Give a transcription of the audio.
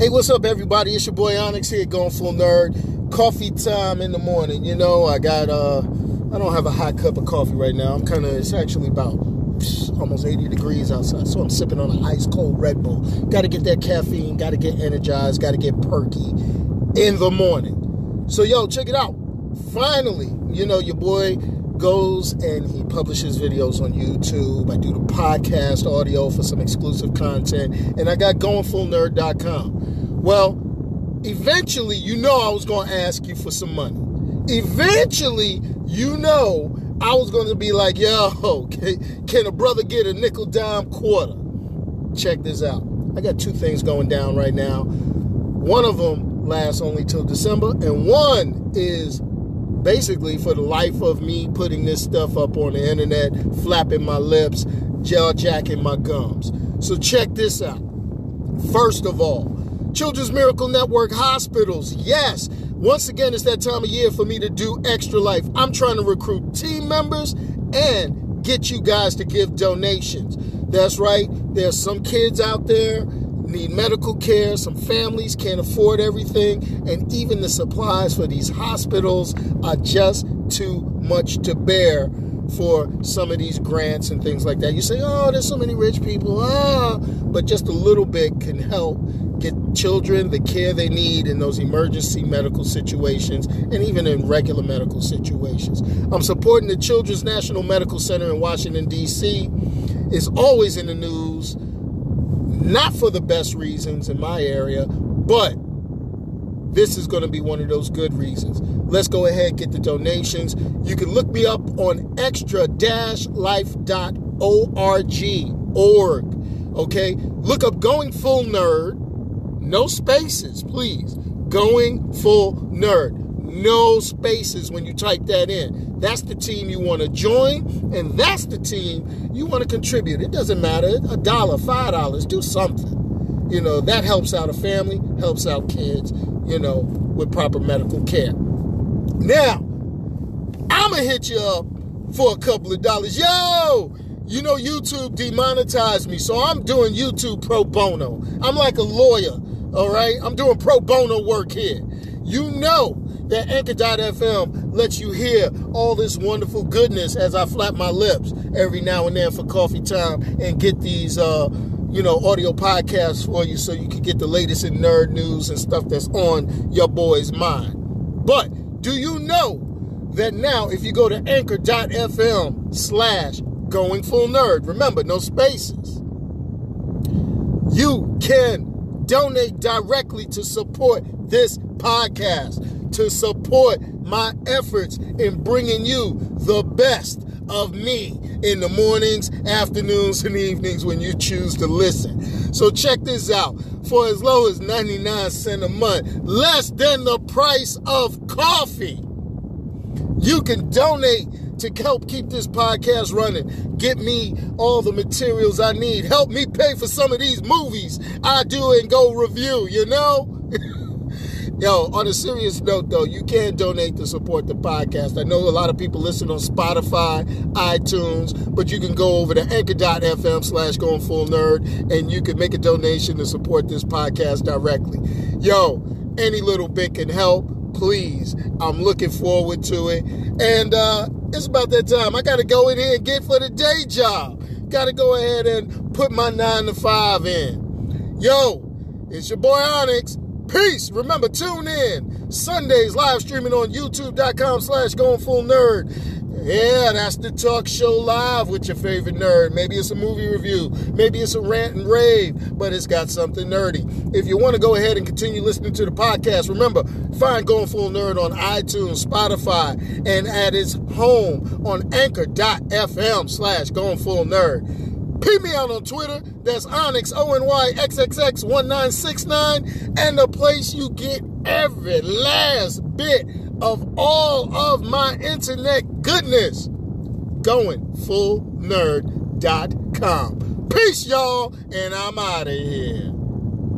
Hey, what's up, everybody? It's your boy Onyx here, going full nerd. Coffee time in the morning. You know, I got uh, I don't have a hot cup of coffee right now. I'm kind of. It's actually about almost 80 degrees outside, so I'm sipping on an ice cold Red Bull. Got to get that caffeine. Got to get energized. Got to get perky in the morning. So, yo, check it out. Finally, you know, your boy goes and he publishes videos on YouTube. I do the podcast audio for some exclusive content, and I got goingfullnerd.com. Well, eventually, you know, I was going to ask you for some money. Eventually, you know, I was going to be like, yo, can, a brother get a nickel dime quarter? Check this out. I got two things going down right now. One of them lasts only till December, and one is basically for the life of me putting this stuff up on the internet, flapping my lips, jaw jacking my gums. So check this out. First of all, Children's Miracle Network hospitals. Yes, once again, it's that time of year for me to do extra life. I'm trying to recruit team members and get you guys to give donations. That's right. There's some kids out there need medical care. Some families can't afford everything. And even the supplies for these hospitals are just too much to bear for some of these grants and things like that. You say, oh, there's so many rich people. Ah, but just a little bit can help get children the care they need in those emergency medical situations and even in regular medical situations. I'm supporting the Children's National Medical Center in Washington, D.C. It's always in the news not for the best reasons in my area, but this is going to be one of those good reasons. Let's go ahead and get the donations. You can look me up on extra-life.org. Org. Okay? Look up Going Full Nerd. No spaces, please. Going Full Nerd. No spaces when you type that in. That's the team you want to join, and that's the team you want to contribute. It doesn't matter, a dollar, five dollars, do something. You know, that helps out a family, helps out kids, you know, with proper medical care. Now, I'm going to hit you up for a couple of dollars. Yo! You know, YouTube demonetized me, so I'm doing YouTube pro bono. I'm like a lawyer, all right? I'm doing pro bono work here. You know that Anchor.fm lets you hear all this wonderful goodness as I flap my lips every now and then for coffee time and get these, uh, you know, audio podcasts for you so you can get the latest in nerd news and stuff that's on your boy's mind. But do you know that now if you go to anchor.fm slash going full nerd, remember, no spaces, you can donate directly to support this podcast to support my efforts in bringing you the best of me in the mornings, afternoons, and evenings when you choose to listen. So check this out. For as low as 99 cents a month, less than the price of coffee, you can donate to help keep this podcast running. Get me all the materials I need. Help me pay for some of these movies I do and go review, you know? Yo, on a serious note, though, you can donate to support the podcast. I know a lot of people listen on Spotify, iTunes, but you can go over to anchor.fm slash going full nerd and you can make a donation to support this podcast directly. Yo, any little bit can help. Please, I'm looking forward to it. And uh, it's about that time. I got to go in here and get for the day job. Got to go ahead and put my nine to five in. Yo, it's your boy Onyx. Peace. Remember, tune in Sundays live streaming on youtube.com slash going full nerd. Yeah, that's the talk show live with your favorite nerd. Maybe it's a movie review. Maybe it's a rant and rave, but it's got something nerdy. If you want to go ahead and continue listening to the podcast, remember, find Going Full Nerd on iTunes, Spotify, and at its home on anchor.fm slash going full nerd. Peep me out on Twitter. That's Onyx, O-N-Y-X-X-X-1969. And the place you get every last bit of all of my internet goodness. Going full GoingFullNerd.com. Peace, y'all, and I'm out of here.